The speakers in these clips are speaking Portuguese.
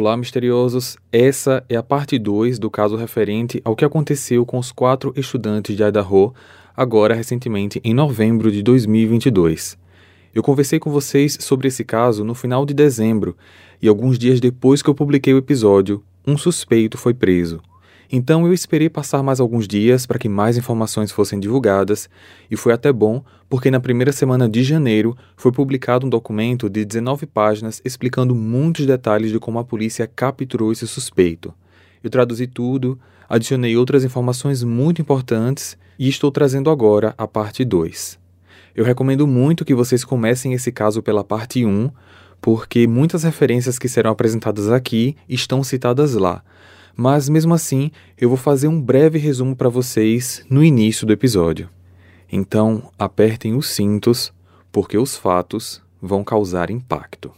Olá, misteriosos! Essa é a parte 2 do caso referente ao que aconteceu com os quatro estudantes de Idaho, agora recentemente em novembro de 2022. Eu conversei com vocês sobre esse caso no final de dezembro e alguns dias depois que eu publiquei o episódio, um suspeito foi preso. Então eu esperei passar mais alguns dias para que mais informações fossem divulgadas, e foi até bom, porque na primeira semana de janeiro foi publicado um documento de 19 páginas explicando muitos detalhes de como a polícia capturou esse suspeito. Eu traduzi tudo, adicionei outras informações muito importantes e estou trazendo agora a parte 2. Eu recomendo muito que vocês comecem esse caso pela parte 1, porque muitas referências que serão apresentadas aqui estão citadas lá mas mesmo assim eu vou fazer um breve resumo para vocês no início do episódio. Então apertem os cintos, porque os fatos vão causar impacto.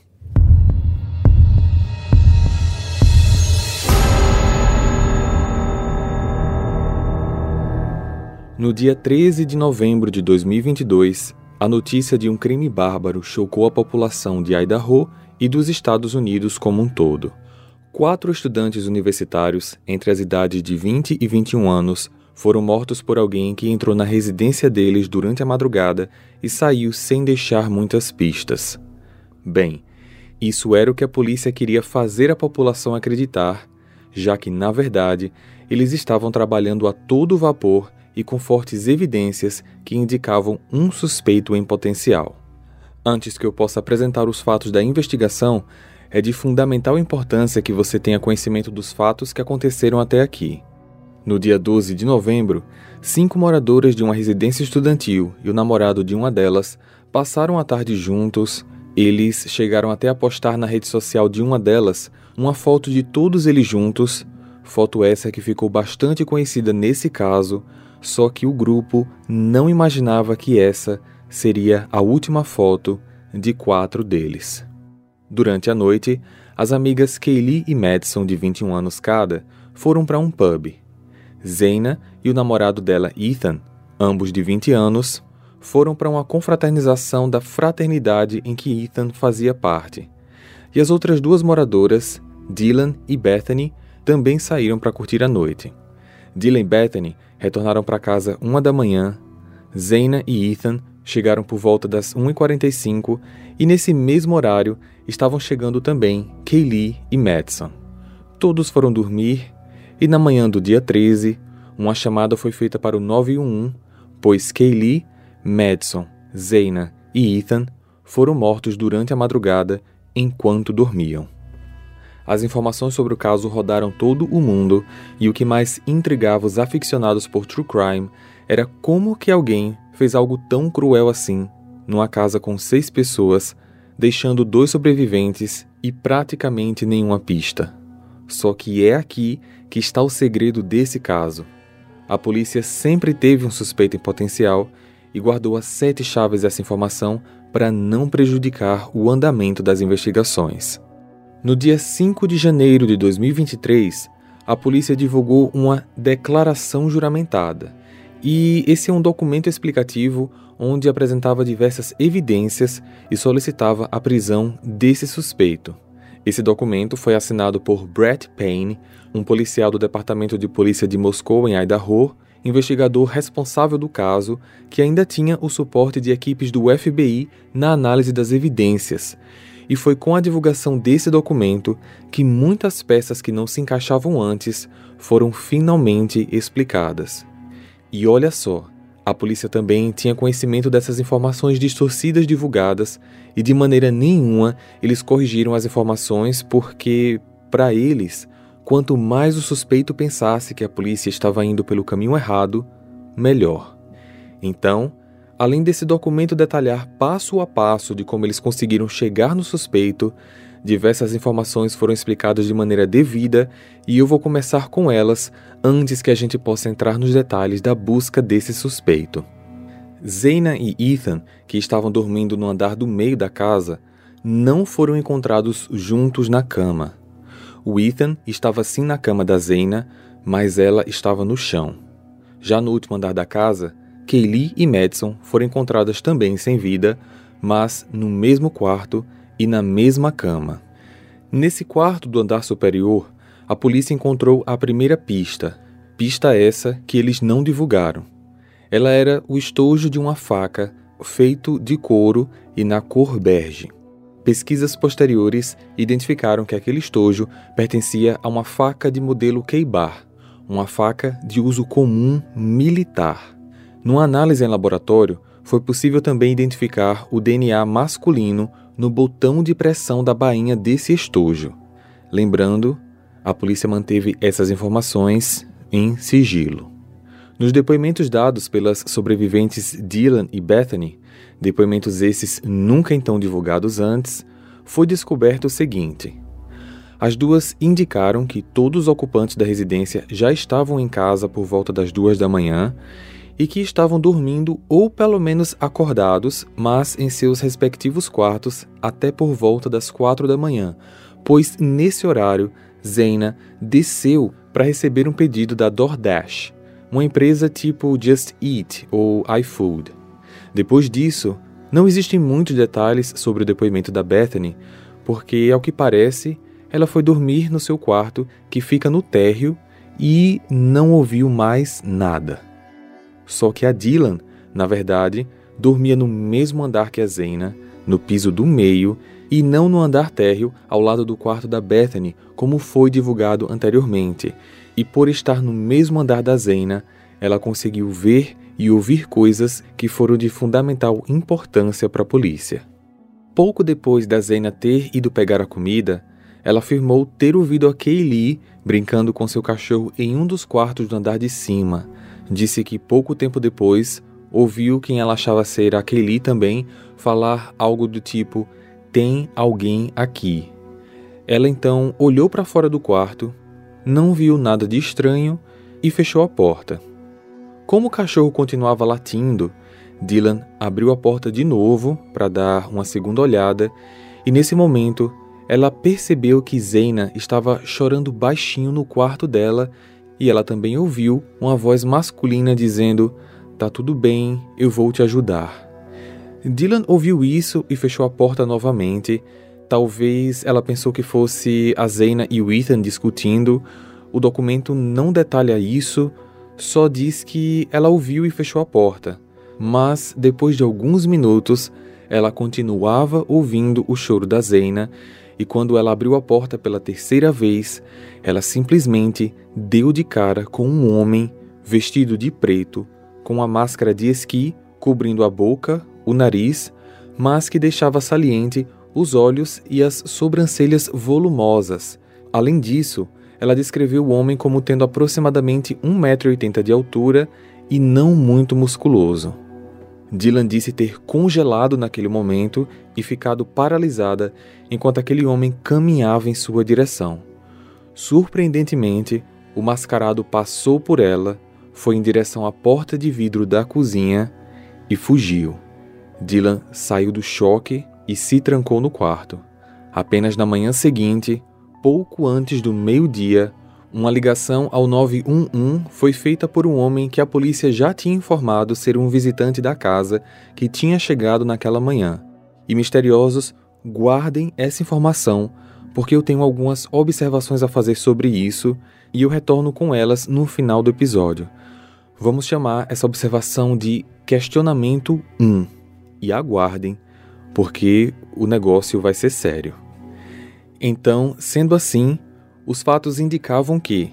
No dia 13 de novembro de 2022, a notícia de um crime bárbaro chocou a população de Idaho e dos Estados Unidos como um todo. Quatro estudantes universitários, entre as idades de 20 e 21 anos, foram mortos por alguém que entrou na residência deles durante a madrugada e saiu sem deixar muitas pistas. Bem, isso era o que a polícia queria fazer a população acreditar, já que, na verdade, eles estavam trabalhando a todo vapor e com fortes evidências que indicavam um suspeito em potencial. Antes que eu possa apresentar os fatos da investigação, é de fundamental importância que você tenha conhecimento dos fatos que aconteceram até aqui. No dia 12 de novembro, cinco moradoras de uma residência estudantil e o namorado de uma delas passaram a tarde juntos. Eles chegaram até a postar na rede social de uma delas uma foto de todos eles juntos, foto essa que ficou bastante conhecida nesse caso, só que o grupo não imaginava que essa seria a última foto de quatro deles. Durante a noite, as amigas Kaylee e Madison, de 21 anos cada, foram para um pub. Zena e o namorado dela, Ethan, ambos de 20 anos, foram para uma confraternização da fraternidade em que Ethan fazia parte. E as outras duas moradoras, Dylan e Bethany, também saíram para curtir a noite. Dylan e Bethany retornaram para casa uma da manhã. Zena e Ethan chegaram por volta das 1h45 e nesse mesmo horário estavam chegando também Kaylee e Madison. Todos foram dormir e na manhã do dia 13, uma chamada foi feita para o 911, pois Kaylee, Madison, Zena e Ethan foram mortos durante a madrugada enquanto dormiam. As informações sobre o caso rodaram todo o mundo e o que mais intrigava os aficionados por true crime era como que alguém fez algo tão cruel assim numa casa com seis pessoas deixando dois sobreviventes e praticamente nenhuma pista. Só que é aqui que está o segredo desse caso. A polícia sempre teve um suspeito em potencial e guardou as sete chaves dessa informação para não prejudicar o andamento das investigações. No dia 5 de janeiro de 2023, a polícia divulgou uma declaração juramentada. E esse é um documento explicativo onde apresentava diversas evidências e solicitava a prisão desse suspeito. Esse documento foi assinado por Brett Payne, um policial do Departamento de Polícia de Moscou, em Idaho, investigador responsável do caso, que ainda tinha o suporte de equipes do FBI na análise das evidências. E foi com a divulgação desse documento que muitas peças que não se encaixavam antes foram finalmente explicadas. E olha só, a polícia também tinha conhecimento dessas informações distorcidas divulgadas e de maneira nenhuma eles corrigiram as informações porque, para eles, quanto mais o suspeito pensasse que a polícia estava indo pelo caminho errado, melhor. Então, além desse documento detalhar passo a passo de como eles conseguiram chegar no suspeito, Diversas informações foram explicadas de maneira devida e eu vou começar com elas antes que a gente possa entrar nos detalhes da busca desse suspeito. Zena e Ethan, que estavam dormindo no andar do meio da casa, não foram encontrados juntos na cama. O Ethan estava sim na cama da Zena, mas ela estava no chão. Já no último andar da casa, Kaylee e Madison foram encontradas também sem vida, mas no mesmo quarto e na mesma cama. Nesse quarto do andar superior, a polícia encontrou a primeira pista, pista essa que eles não divulgaram. Ela era o estojo de uma faca feito de couro e na cor bege. Pesquisas posteriores identificaram que aquele estojo pertencia a uma faca de modelo Keibar, uma faca de uso comum militar. Numa análise em laboratório, foi possível também identificar o DNA masculino no botão de pressão da bainha desse estojo. Lembrando, a polícia manteve essas informações em sigilo. Nos depoimentos dados pelas sobreviventes Dylan e Bethany, depoimentos esses nunca então divulgados antes, foi descoberto o seguinte: as duas indicaram que todos os ocupantes da residência já estavam em casa por volta das duas da manhã e que estavam dormindo ou pelo menos acordados, mas em seus respectivos quartos até por volta das quatro da manhã, pois nesse horário Zeina desceu para receber um pedido da DoorDash, uma empresa tipo Just Eat ou iFood. Depois disso, não existem muitos detalhes sobre o depoimento da Bethany, porque, ao que parece, ela foi dormir no seu quarto, que fica no térreo, e não ouviu mais nada. Só que a Dylan, na verdade, dormia no mesmo andar que a Zena, no piso do meio, e não no andar térreo ao lado do quarto da Bethany, como foi divulgado anteriormente. E por estar no mesmo andar da Zena, ela conseguiu ver e ouvir coisas que foram de fundamental importância para a polícia. Pouco depois da Zena ter ido pegar a comida, ela afirmou ter ouvido a Kaylee brincando com seu cachorro em um dos quartos do andar de cima, disse que pouco tempo depois ouviu quem ela achava ser a Kelly também falar algo do tipo: Tem alguém aqui. Ela então olhou para fora do quarto, não viu nada de estranho e fechou a porta. Como o cachorro continuava latindo, Dylan abriu a porta de novo para dar uma segunda olhada e nesse momento ela percebeu que Zeina estava chorando baixinho no quarto dela e ela também ouviu uma voz masculina dizendo: Tá tudo bem, eu vou te ajudar. Dylan ouviu isso e fechou a porta novamente. Talvez ela pensou que fosse a Zena e o Ethan discutindo. O documento não detalha isso, só diz que ela ouviu e fechou a porta. Mas depois de alguns minutos, ela continuava ouvindo o choro da Zena e quando ela abriu a porta pela terceira vez, ela simplesmente deu de cara com um homem vestido de preto, com uma máscara de esqui cobrindo a boca, o nariz, mas que deixava saliente os olhos e as sobrancelhas volumosas. Além disso, ela descreveu o homem como tendo aproximadamente 1,80m de altura e não muito musculoso. Dylan disse ter congelado naquele momento e ficado paralisada enquanto aquele homem caminhava em sua direção. Surpreendentemente, o mascarado passou por ela, foi em direção à porta de vidro da cozinha e fugiu. Dylan saiu do choque e se trancou no quarto. Apenas na manhã seguinte, pouco antes do meio-dia, uma ligação ao 911 foi feita por um homem que a polícia já tinha informado ser um visitante da casa que tinha chegado naquela manhã. E misteriosos, guardem essa informação, porque eu tenho algumas observações a fazer sobre isso e eu retorno com elas no final do episódio. Vamos chamar essa observação de questionamento 1 e aguardem, porque o negócio vai ser sério. Então, sendo assim, os fatos indicavam que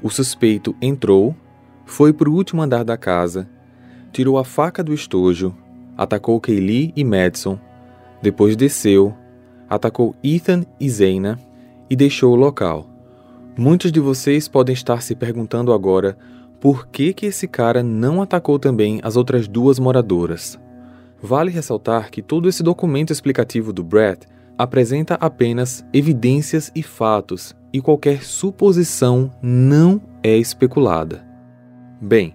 o suspeito entrou, foi para o último andar da casa, tirou a faca do estojo, atacou Kaylee e Madison, depois desceu, atacou Ethan e Zena e deixou o local. Muitos de vocês podem estar se perguntando agora por que, que esse cara não atacou também as outras duas moradoras. Vale ressaltar que todo esse documento explicativo do Brett apresenta apenas evidências e fatos e qualquer suposição não é especulada. Bem,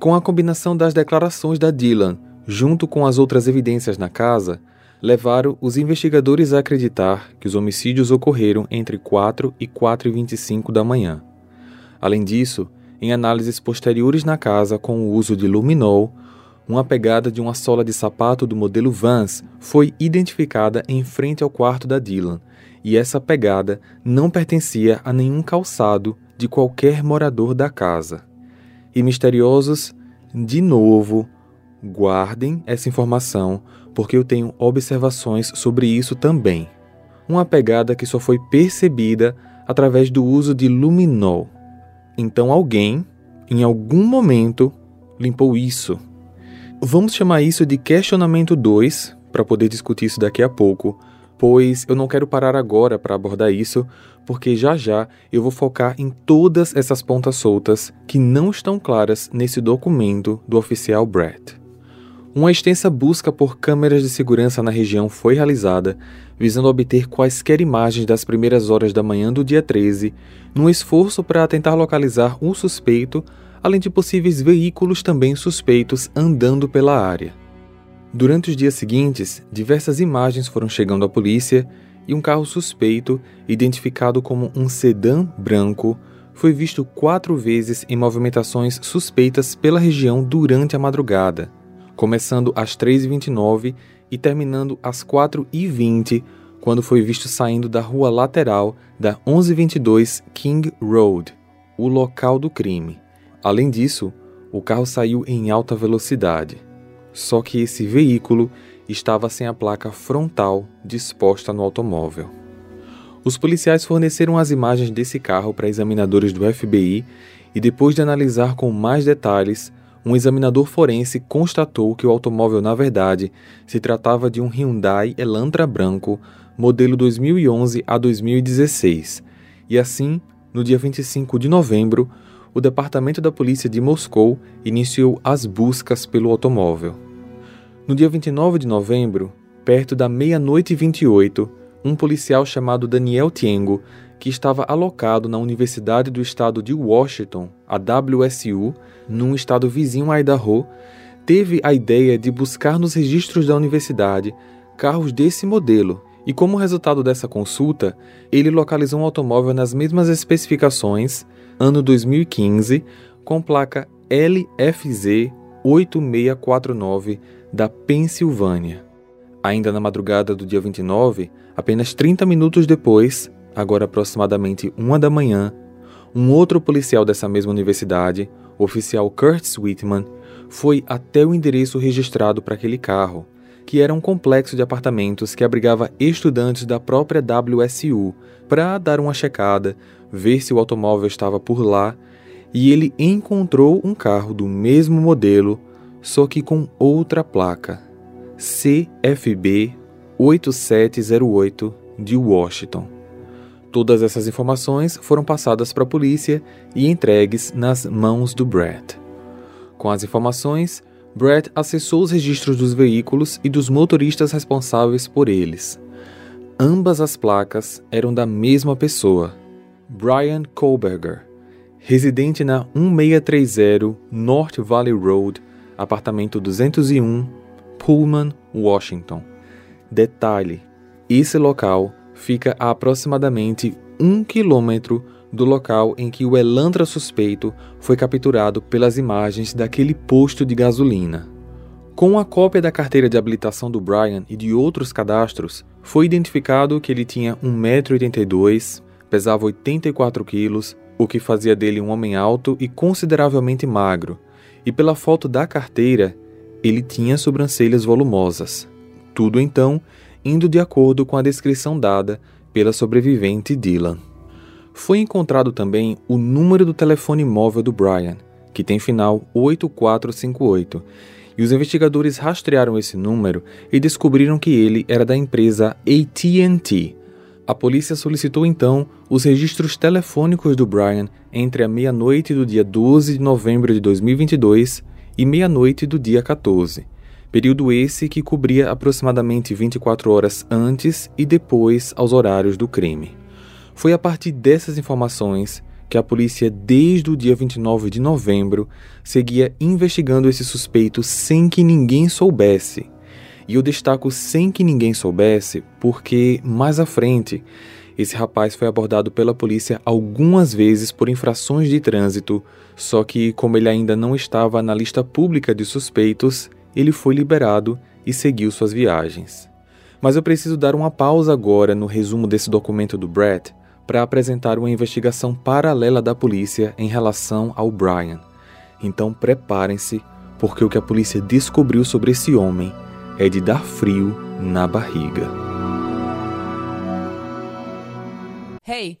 com a combinação das declarações da Dylan junto com as outras evidências na casa, levaram os investigadores a acreditar que os homicídios ocorreram entre 4 e 4 e 25 da manhã. Além disso, em análises posteriores na casa com o uso de luminol, uma pegada de uma sola de sapato do modelo Vans foi identificada em frente ao quarto da Dylan, e essa pegada não pertencia a nenhum calçado de qualquer morador da casa. E misteriosos, de novo, guardem essa informação, porque eu tenho observações sobre isso também. Uma pegada que só foi percebida através do uso de luminol. Então alguém, em algum momento, limpou isso. Vamos chamar isso de questionamento 2, para poder discutir isso daqui a pouco, pois eu não quero parar agora para abordar isso, porque já já eu vou focar em todas essas pontas soltas que não estão claras nesse documento do oficial Brett. Uma extensa busca por câmeras de segurança na região foi realizada, visando obter quaisquer imagens das primeiras horas da manhã do dia 13, num esforço para tentar localizar um suspeito, além de possíveis veículos também suspeitos andando pela área. Durante os dias seguintes, diversas imagens foram chegando à polícia e um carro suspeito, identificado como um sedã branco, foi visto quatro vezes em movimentações suspeitas pela região durante a madrugada, começando às 3h29 e terminando às 4h20, quando foi visto saindo da rua lateral da 1122 King Road, o local do crime. Além disso, o carro saiu em alta velocidade só que esse veículo estava sem a placa frontal disposta no automóvel. Os policiais forneceram as imagens desse carro para examinadores do FBI e, depois de analisar com mais detalhes, um examinador forense constatou que o automóvel, na verdade, se tratava de um Hyundai Elantra branco, modelo 2011 a 2016. E assim, no dia 25 de novembro, o Departamento da Polícia de Moscou iniciou as buscas pelo automóvel. No dia 29 de novembro, perto da meia-noite e 28, um policial chamado Daniel Tiengo, que estava alocado na Universidade do Estado de Washington, a WSU, num estado vizinho a Idaho, teve a ideia de buscar nos registros da universidade carros desse modelo. E como resultado dessa consulta, ele localizou um automóvel nas mesmas especificações, ano 2015, com placa LFZ 8649 da Pensilvânia. Ainda na madrugada do dia 29, apenas 30 minutos depois, agora aproximadamente uma da manhã, um outro policial dessa mesma universidade, o oficial Curtis Whitman, foi até o endereço registrado para aquele carro, que era um complexo de apartamentos que abrigava estudantes da própria WSU, para dar uma checada, ver se o automóvel estava por lá, e ele encontrou um carro do mesmo modelo só que com outra placa, CFB 8708 de Washington. Todas essas informações foram passadas para a polícia e entregues nas mãos do Brett. Com as informações, Brett acessou os registros dos veículos e dos motoristas responsáveis por eles. Ambas as placas eram da mesma pessoa, Brian Kohlberger, residente na 1630 North Valley Road, apartamento 201, Pullman, Washington. Detalhe: esse local fica a aproximadamente um quilômetro do local em que o Elantra suspeito foi capturado pelas imagens daquele posto de gasolina. Com a cópia da carteira de habilitação do Brian e de outros cadastros, foi identificado que ele tinha 1,82m, pesava 84 quilos, o que fazia dele um homem alto e consideravelmente magro, e pela foto da carteira, ele tinha sobrancelhas volumosas. Tudo então indo de acordo com a descrição dada pela sobrevivente Dylan. Foi encontrado também o número do telefone móvel do Brian, que tem final 8458, e os investigadores rastrearam esse número e descobriram que ele era da empresa AT&T. A polícia solicitou então os registros telefônicos do Brian entre a meia-noite do dia 12 de novembro de 2022 e meia-noite do dia 14, período esse que cobria aproximadamente 24 horas antes e depois aos horários do crime. Foi a partir dessas informações que a polícia, desde o dia 29 de novembro, seguia investigando esse suspeito sem que ninguém soubesse. E eu destaco sem que ninguém soubesse porque, mais à frente, esse rapaz foi abordado pela polícia algumas vezes por infrações de trânsito, só que, como ele ainda não estava na lista pública de suspeitos, ele foi liberado e seguiu suas viagens. Mas eu preciso dar uma pausa agora no resumo desse documento do Brett para apresentar uma investigação paralela da polícia em relação ao Brian. Então preparem-se, porque o que a polícia descobriu sobre esse homem é de dar frio na barriga. Hey,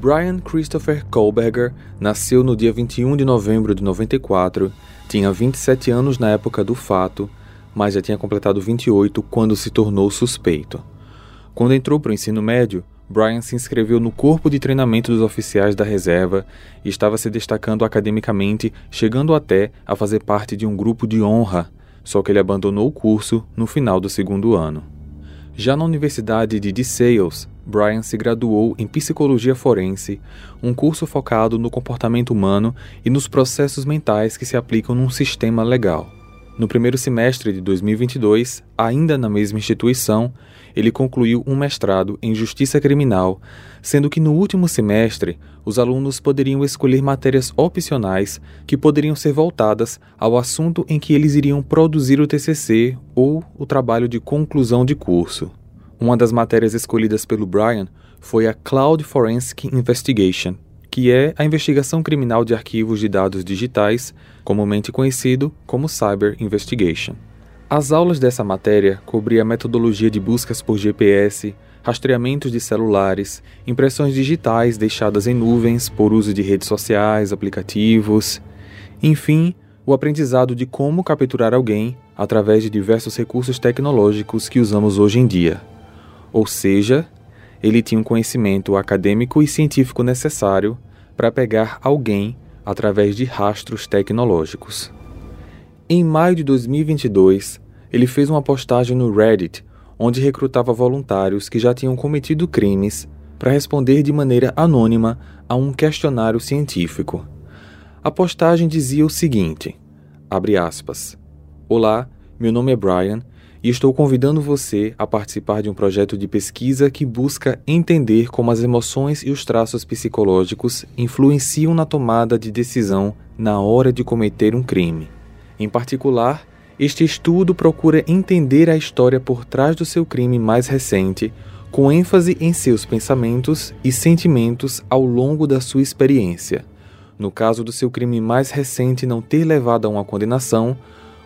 Brian Christopher Kohlberger nasceu no dia 21 de novembro de 94, tinha 27 anos na época do fato, mas já tinha completado 28 quando se tornou suspeito. Quando entrou para o ensino médio, Brian se inscreveu no corpo de treinamento dos oficiais da reserva e estava se destacando academicamente, chegando até a fazer parte de um grupo de honra, só que ele abandonou o curso no final do segundo ano. Já na Universidade de DeSales, Brian se graduou em Psicologia Forense, um curso focado no comportamento humano e nos processos mentais que se aplicam num sistema legal. No primeiro semestre de 2022, ainda na mesma instituição, ele concluiu um mestrado em Justiça Criminal, sendo que no último semestre os alunos poderiam escolher matérias opcionais que poderiam ser voltadas ao assunto em que eles iriam produzir o TCC ou o trabalho de conclusão de curso. Uma das matérias escolhidas pelo Brian foi a Cloud Forensic Investigation, que é a investigação criminal de arquivos de dados digitais, comumente conhecido como Cyber Investigation. As aulas dessa matéria cobriam a metodologia de buscas por GPS, rastreamentos de celulares, impressões digitais deixadas em nuvens por uso de redes sociais, aplicativos, enfim, o aprendizado de como capturar alguém através de diversos recursos tecnológicos que usamos hoje em dia. Ou seja, ele tinha um conhecimento acadêmico e científico necessário para pegar alguém através de rastros tecnológicos. Em maio de 2022, ele fez uma postagem no Reddit onde recrutava voluntários que já tinham cometido crimes para responder de maneira anônima a um questionário científico. A postagem dizia o seguinte: abre aspas. Olá, meu nome é Brian e estou convidando você a participar de um projeto de pesquisa que busca entender como as emoções e os traços psicológicos influenciam na tomada de decisão na hora de cometer um crime. Em particular, este estudo procura entender a história por trás do seu crime mais recente, com ênfase em seus pensamentos e sentimentos ao longo da sua experiência. No caso do seu crime mais recente não ter levado a uma condenação,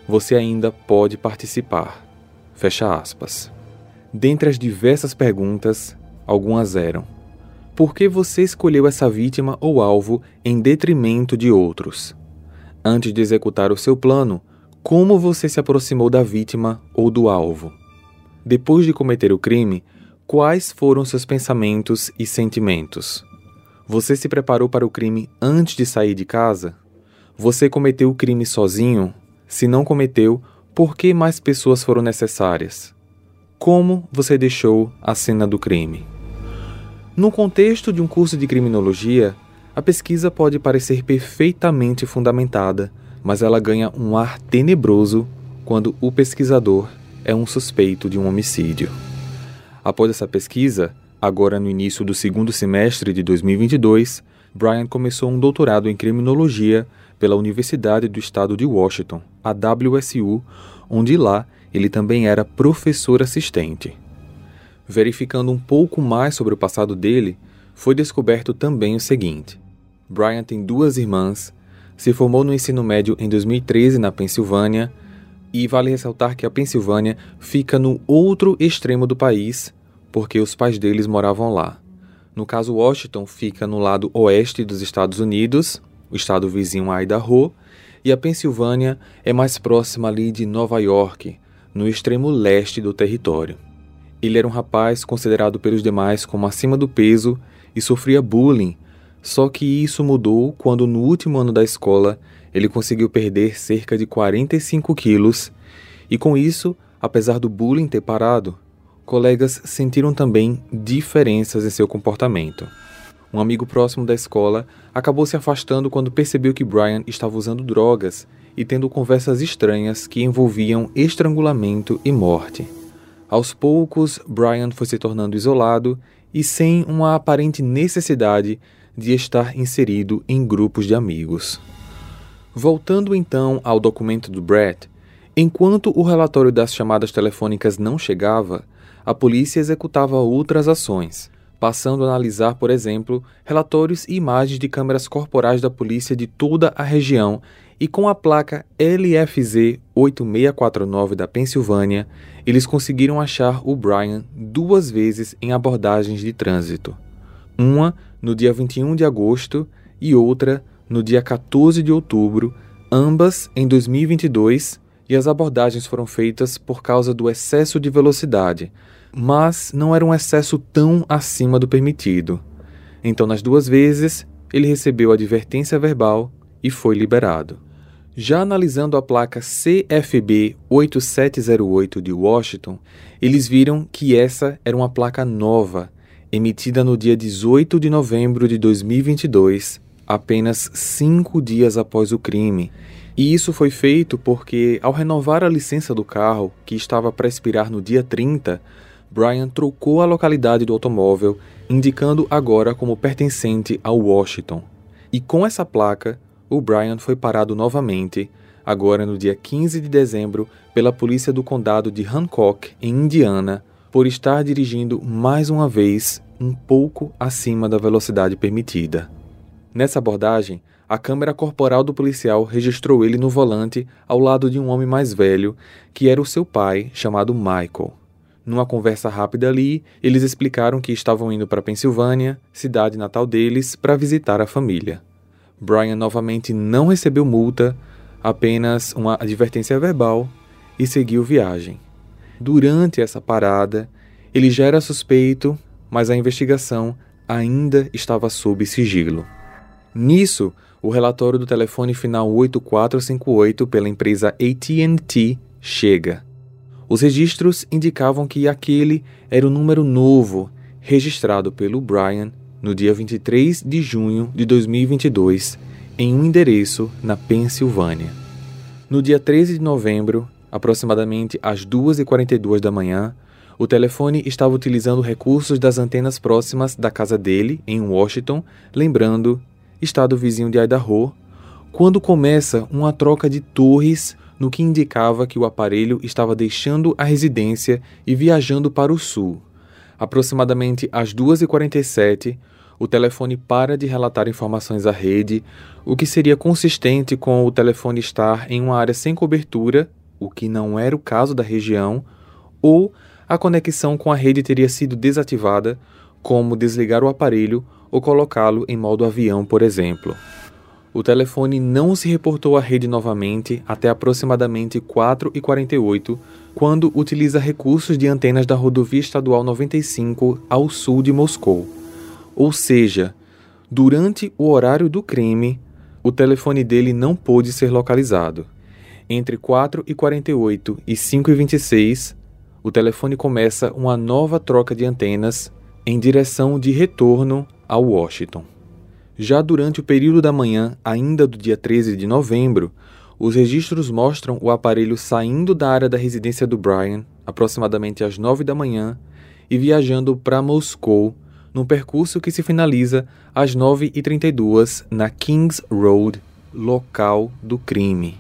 você ainda pode participar. Fecha aspas. Dentre as diversas perguntas, algumas eram: Por que você escolheu essa vítima ou alvo em detrimento de outros? Antes de executar o seu plano, como você se aproximou da vítima ou do alvo? Depois de cometer o crime, quais foram seus pensamentos e sentimentos? Você se preparou para o crime antes de sair de casa? Você cometeu o crime sozinho? Se não cometeu, por que mais pessoas foram necessárias? Como você deixou a cena do crime? No contexto de um curso de criminologia, a pesquisa pode parecer perfeitamente fundamentada mas ela ganha um ar tenebroso quando o pesquisador é um suspeito de um homicídio. Após essa pesquisa, agora no início do segundo semestre de 2022, Brian começou um doutorado em criminologia pela Universidade do Estado de Washington, a WSU, onde lá ele também era professor assistente. Verificando um pouco mais sobre o passado dele, foi descoberto também o seguinte: Brian tem duas irmãs se formou no ensino médio em 2013 na Pensilvânia, e vale ressaltar que a Pensilvânia fica no outro extremo do país, porque os pais deles moravam lá. No caso, Washington fica no lado oeste dos Estados Unidos, o estado vizinho a Idaho, e a Pensilvânia é mais próxima ali de Nova York, no extremo leste do território. Ele era um rapaz considerado pelos demais como acima do peso e sofria bullying só que isso mudou quando, no último ano da escola, ele conseguiu perder cerca de 45 quilos e, com isso, apesar do bullying ter parado, colegas sentiram também diferenças em seu comportamento. Um amigo próximo da escola acabou se afastando quando percebeu que Brian estava usando drogas e tendo conversas estranhas que envolviam estrangulamento e morte. Aos poucos, Brian foi se tornando isolado e sem uma aparente necessidade de estar inserido em grupos de amigos. Voltando então ao documento do Brett, enquanto o relatório das chamadas telefônicas não chegava, a polícia executava outras ações, passando a analisar, por exemplo, relatórios e imagens de câmeras corporais da polícia de toda a região e com a placa LFZ 8649 da Pensilvânia, eles conseguiram achar o Brian duas vezes em abordagens de trânsito. Uma no dia 21 de agosto e outra no dia 14 de outubro, ambas em 2022, e as abordagens foram feitas por causa do excesso de velocidade, mas não era um excesso tão acima do permitido. Então, nas duas vezes, ele recebeu advertência verbal e foi liberado. Já analisando a placa CFB 8708 de Washington, eles viram que essa era uma placa nova, emitida no dia 18 de novembro de 2022, apenas cinco dias após o crime. E isso foi feito porque, ao renovar a licença do carro, que estava para expirar no dia 30, Brian trocou a localidade do automóvel, indicando agora como pertencente ao Washington. E com essa placa, o Brian foi parado novamente, agora no dia 15 de dezembro, pela polícia do condado de Hancock, em Indiana, por estar dirigindo mais uma vez um pouco acima da velocidade permitida. Nessa abordagem, a câmera corporal do policial registrou ele no volante ao lado de um homem mais velho, que era o seu pai, chamado Michael. Numa conversa rápida ali, eles explicaram que estavam indo para Pensilvânia, cidade natal deles, para visitar a família. Brian novamente não recebeu multa, apenas uma advertência verbal e seguiu viagem. Durante essa parada, ele já era suspeito, mas a investigação ainda estava sob sigilo. Nisso, o relatório do telefone final 8458 pela empresa AT&T chega. Os registros indicavam que aquele era o número novo registrado pelo Brian no dia 23 de junho de 2022 em um endereço na Pensilvânia. No dia 13 de novembro, aproximadamente às 2h42 da manhã, o telefone estava utilizando recursos das antenas próximas da casa dele, em Washington, lembrando, estado vizinho de Idaho, quando começa uma troca de torres no que indicava que o aparelho estava deixando a residência e viajando para o sul. Aproximadamente às 2h47, o telefone para de relatar informações à rede, o que seria consistente com o telefone estar em uma área sem cobertura, o que não era o caso da região, ou a conexão com a rede teria sido desativada, como desligar o aparelho ou colocá-lo em modo avião, por exemplo. O telefone não se reportou à rede novamente até aproximadamente 4h48, quando utiliza recursos de antenas da rodovia estadual 95 ao sul de Moscou. Ou seja, durante o horário do crime, o telefone dele não pôde ser localizado. Entre 4h48 e 5h26, o telefone começa uma nova troca de antenas em direção de retorno ao Washington. Já durante o período da manhã, ainda do dia 13 de novembro, os registros mostram o aparelho saindo da área da residência do Brian, aproximadamente às 9 da manhã, e viajando para Moscou, num percurso que se finaliza às 9h32 na Kings Road, local do crime.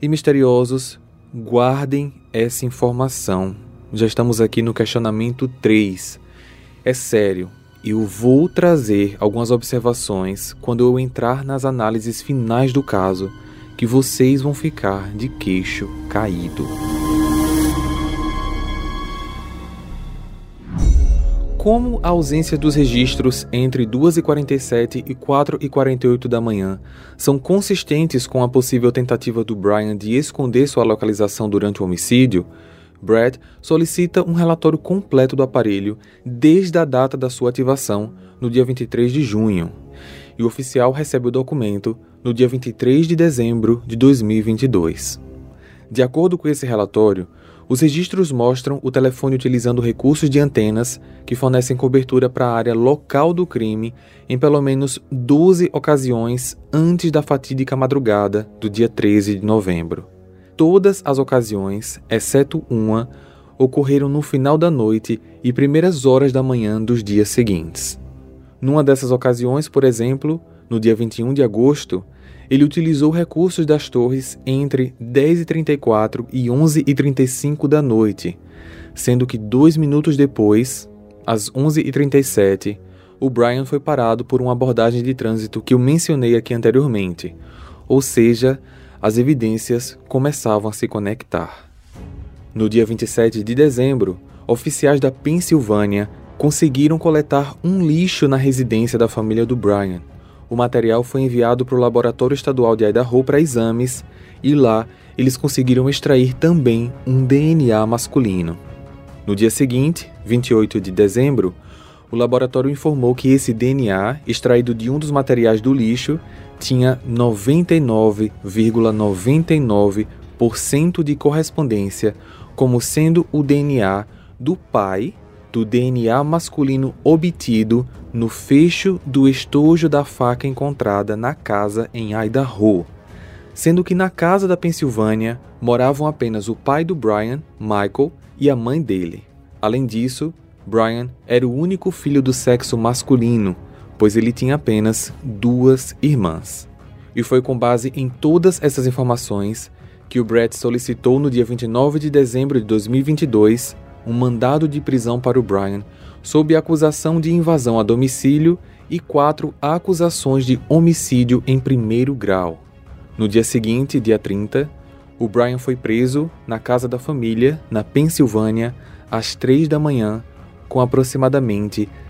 E misteriosos, guardem essa informação. Já estamos aqui no questionamento 3. É sério, eu vou trazer algumas observações quando eu entrar nas análises finais do caso, que vocês vão ficar de queixo caído. Como a ausência dos registros entre 2h47 e 4h48 da manhã são consistentes com a possível tentativa do Brian de esconder sua localização durante o homicídio, Brad solicita um relatório completo do aparelho desde a data da sua ativação, no dia 23 de junho, e o oficial recebe o documento no dia 23 de dezembro de 2022. De acordo com esse relatório, Os registros mostram o telefone utilizando recursos de antenas que fornecem cobertura para a área local do crime em pelo menos 12 ocasiões antes da fatídica madrugada do dia 13 de novembro. Todas as ocasiões, exceto uma, ocorreram no final da noite e primeiras horas da manhã dos dias seguintes. Numa dessas ocasiões, por exemplo, no dia 21 de agosto, ele utilizou recursos das torres entre 10h34 e 11h35 da noite, sendo que dois minutos depois, às 11h37, o Brian foi parado por uma abordagem de trânsito que eu mencionei aqui anteriormente, ou seja, as evidências começavam a se conectar. No dia 27 de dezembro, oficiais da Pensilvânia conseguiram coletar um lixo na residência da família do Brian o material foi enviado para o Laboratório Estadual de Idaho para exames e lá eles conseguiram extrair também um DNA masculino. No dia seguinte, 28 de dezembro, o laboratório informou que esse DNA, extraído de um dos materiais do lixo, tinha 99,99% ,99 de correspondência como sendo o DNA do pai do DNA masculino obtido no fecho do estojo da faca encontrada na casa em Idaho, sendo que na casa da Pensilvânia moravam apenas o pai do Brian, Michael, e a mãe dele. Além disso, Brian era o único filho do sexo masculino, pois ele tinha apenas duas irmãs. E foi com base em todas essas informações que o Brett solicitou no dia 29 de dezembro de 2022 um mandado de prisão para o Brian sob acusação de invasão a domicílio e quatro acusações de homicídio em primeiro grau. No dia seguinte, dia 30, o Brian foi preso na casa da família, na Pensilvânia, às três da manhã, com aproximadamente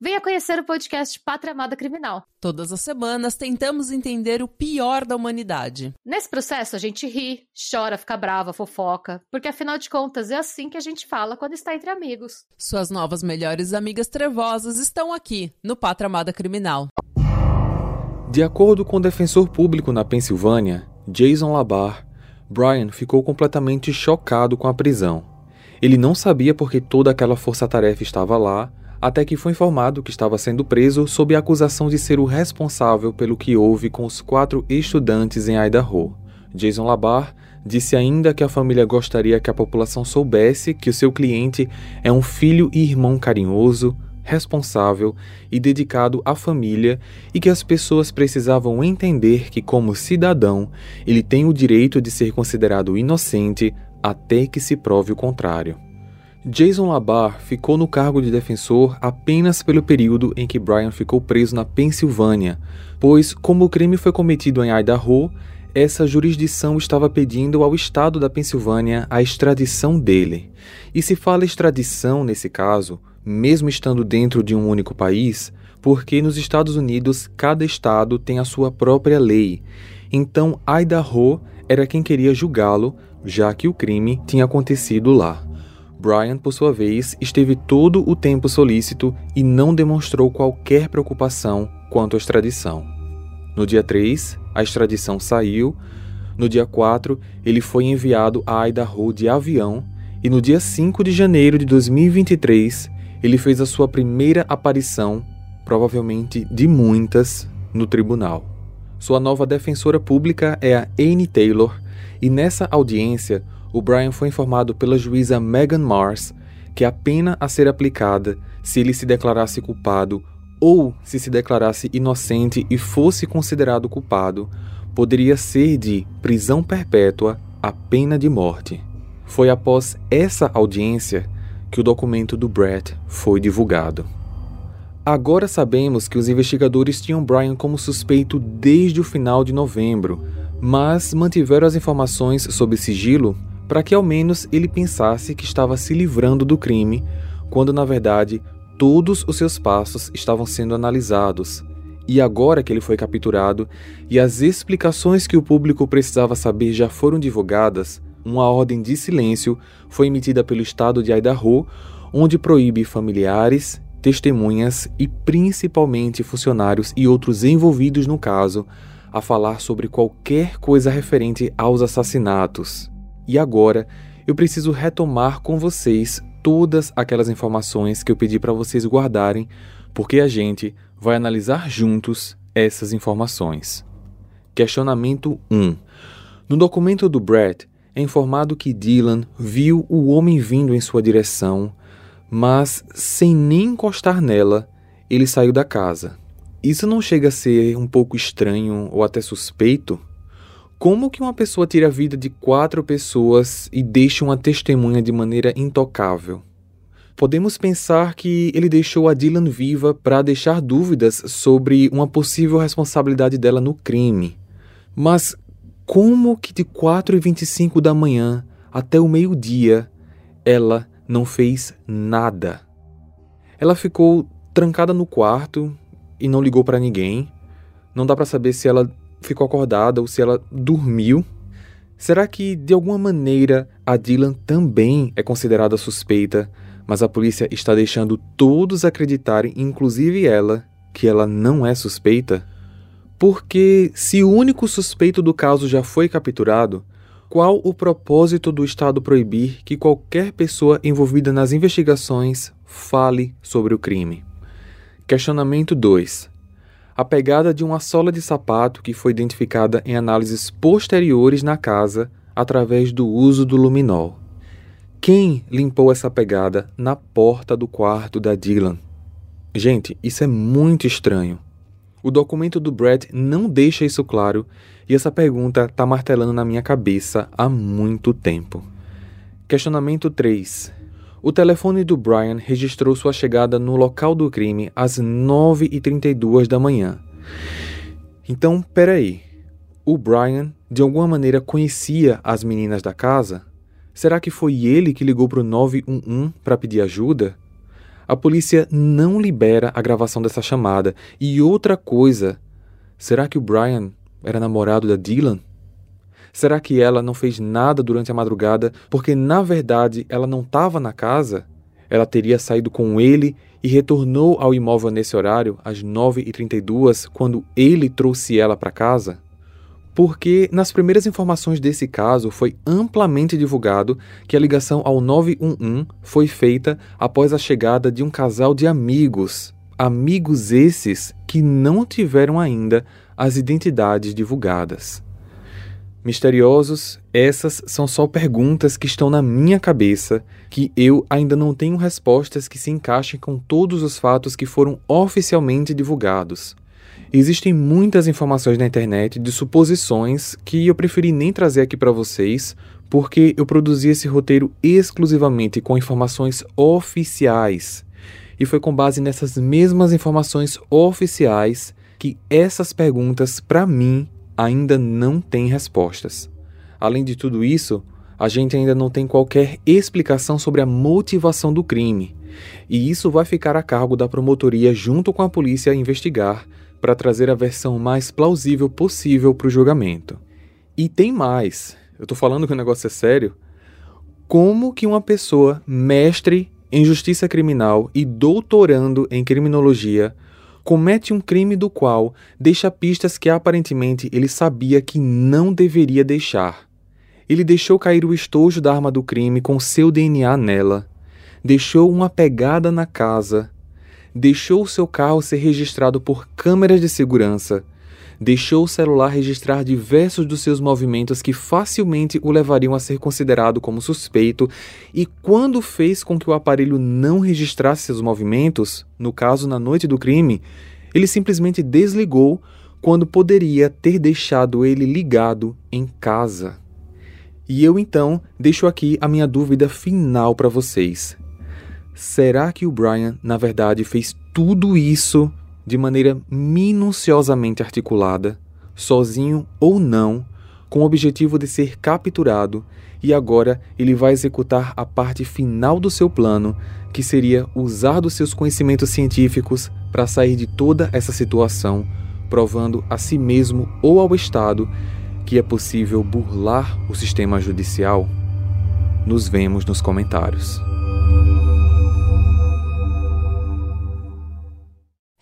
venha conhecer o podcast Pátria Amada Criminal. Todas as semanas tentamos entender o pior da humanidade. Nesse processo a gente ri, chora, fica brava, fofoca, porque afinal de contas é assim que a gente fala quando está entre amigos. Suas novas melhores amigas trevosas estão aqui no Pátria Amada Criminal. De acordo com o defensor público na Pensilvânia, Jason Labar, Brian ficou completamente chocado com a prisão. Ele não sabia por que toda aquela força-tarefa estava lá, até que foi informado que estava sendo preso sob a acusação de ser o responsável pelo que houve com os quatro estudantes em Idaho. Jason Labar disse ainda que a família gostaria que a população soubesse que o seu cliente é um filho e irmão carinhoso, responsável e dedicado à família e que as pessoas precisavam entender que, como cidadão, ele tem o direito de ser considerado inocente até que se prove o contrário. Jason Labar ficou no cargo de defensor apenas pelo período em que Brian ficou preso na Pensilvânia, pois, como o crime foi cometido em Idaho, essa jurisdição estava pedindo ao estado da Pensilvânia a extradição dele. E se fala extradição nesse caso, mesmo estando dentro de um único país, porque nos Estados Unidos cada estado tem a sua própria lei. Então Idaho era quem queria julgá-lo, já que o crime tinha acontecido lá. Brian, por sua vez, esteve todo o tempo solícito e não demonstrou qualquer preocupação quanto à extradição. No dia 3, a extradição saiu. No dia 4, ele foi enviado a Idaho de avião. E no dia 5 de janeiro de 2023, ele fez a sua primeira aparição, provavelmente de muitas, no tribunal. Sua nova defensora pública é a Anne Taylor, e nessa audiência, o Brian foi informado pela juíza Megan Mars que a pena a ser aplicada se ele se declarasse culpado ou se se declarasse inocente e fosse considerado culpado, poderia ser de prisão perpétua a pena de morte. Foi após essa audiência que o documento do Brett foi divulgado. Agora sabemos que os investigadores tinham Brian como suspeito desde o final de novembro, mas mantiveram as informações sob sigilo para que ao menos ele pensasse que estava se livrando do crime, quando na verdade todos os seus passos estavam sendo analisados E agora que ele foi capturado e as explicações que o público precisava saber já foram divulgadas, uma ordem de silêncio foi emitida pelo estado de Idaho, onde proíbe familiares, testemunhas e principalmente funcionários e outros envolvidos no caso a falar sobre qualquer coisa referente aos assassinatos. E agora eu preciso retomar com vocês todas aquelas informações que eu pedi para vocês guardarem, porque a gente vai analisar juntos essas informações. Questionamento 1. No documento do Brett, é informado que Dylan viu o homem vindo em sua direção, mas sem nem encostar nela, ele saiu da casa. Isso não chega a ser um pouco estranho ou até suspeito? Como que uma pessoa tira a vida de quatro pessoas e deixa uma testemunha de maneira intocável? Podemos pensar que ele deixou a Dylan viva para deixar dúvidas sobre uma possível responsabilidade dela no crime. Mas como que de 4 e 25 da manhã até o meio-dia ela não fez nada? Ela ficou trancada no quarto e não ligou para ninguém. Não dá para saber se ela ficou acordada ou se ela dormiu. Será que de alguma maneira a Dylan também é considerada suspeita, mas a polícia está deixando todos acreditarem, inclusive ela, que ela não é suspeita? Porque se o único suspeito do caso já foi capturado, qual o propósito do Estado proibir que qualquer pessoa envolvida nas investigações fale sobre o crime? Questionamento 2 a pegada de uma sola de sapato que foi identificada em análises posteriores na casa através do uso do luminol. Quem limpou essa pegada na porta do quarto da Dylan? Gente, isso é muito estranho. O documento do Brett não deixa isso claro e essa pergunta está martelando na minha cabeça há muito tempo. Questionamento 3. O telefone do Brian registrou sua chegada no local do crime às 9h32 da manhã. Então, peraí. O Brian, de alguma maneira, conhecia as meninas da casa? Será que foi ele que ligou para o 911 para pedir ajuda? A polícia não libera a gravação dessa chamada. E outra coisa, será que o Brian era namorado da Dylan? Será que ela não fez nada durante a madrugada porque, na verdade, ela não estava na casa? Ela teria saído com ele e retornou ao imóvel nesse horário, às 9h32, quando ele trouxe ela para casa? Porque nas primeiras informações desse caso foi amplamente divulgado que a ligação ao 911 foi feita após a chegada de um casal de amigos. Amigos esses que não tiveram ainda as identidades divulgadas. Misteriosos, essas são só perguntas que estão na minha cabeça, que eu ainda não tenho respostas que se encaixem com todos os fatos que foram oficialmente divulgados. Existem muitas informações na internet de suposições que eu preferi nem trazer aqui para vocês, porque eu produzi esse roteiro exclusivamente com informações oficiais. E foi com base nessas mesmas informações oficiais que essas perguntas, para mim, ainda não tem respostas. Além de tudo isso, a gente ainda não tem qualquer explicação sobre a motivação do crime, e isso vai ficar a cargo da promotoria junto com a polícia a investigar para trazer a versão mais plausível possível para o julgamento. E tem mais, eu estou falando que o negócio é sério. Como que uma pessoa mestre em justiça criminal e doutorando em criminologia comete um crime do qual deixa pistas que aparentemente ele sabia que não deveria deixar. Ele deixou cair o estojo da arma do crime com seu DNA nela, deixou uma pegada na casa, deixou seu carro ser registrado por câmeras de segurança deixou o celular registrar diversos dos seus movimentos que facilmente o levariam a ser considerado como suspeito, e quando fez com que o aparelho não registrasse seus movimentos, no caso na noite do crime, ele simplesmente desligou quando poderia ter deixado ele ligado em casa. E eu então deixo aqui a minha dúvida final para vocês. Será que o Brian, na verdade, fez tudo isso de maneira minuciosamente articulada, sozinho ou não, com o objetivo de ser capturado, e agora ele vai executar a parte final do seu plano, que seria usar dos seus conhecimentos científicos para sair de toda essa situação, provando a si mesmo ou ao Estado que é possível burlar o sistema judicial? Nos vemos nos comentários.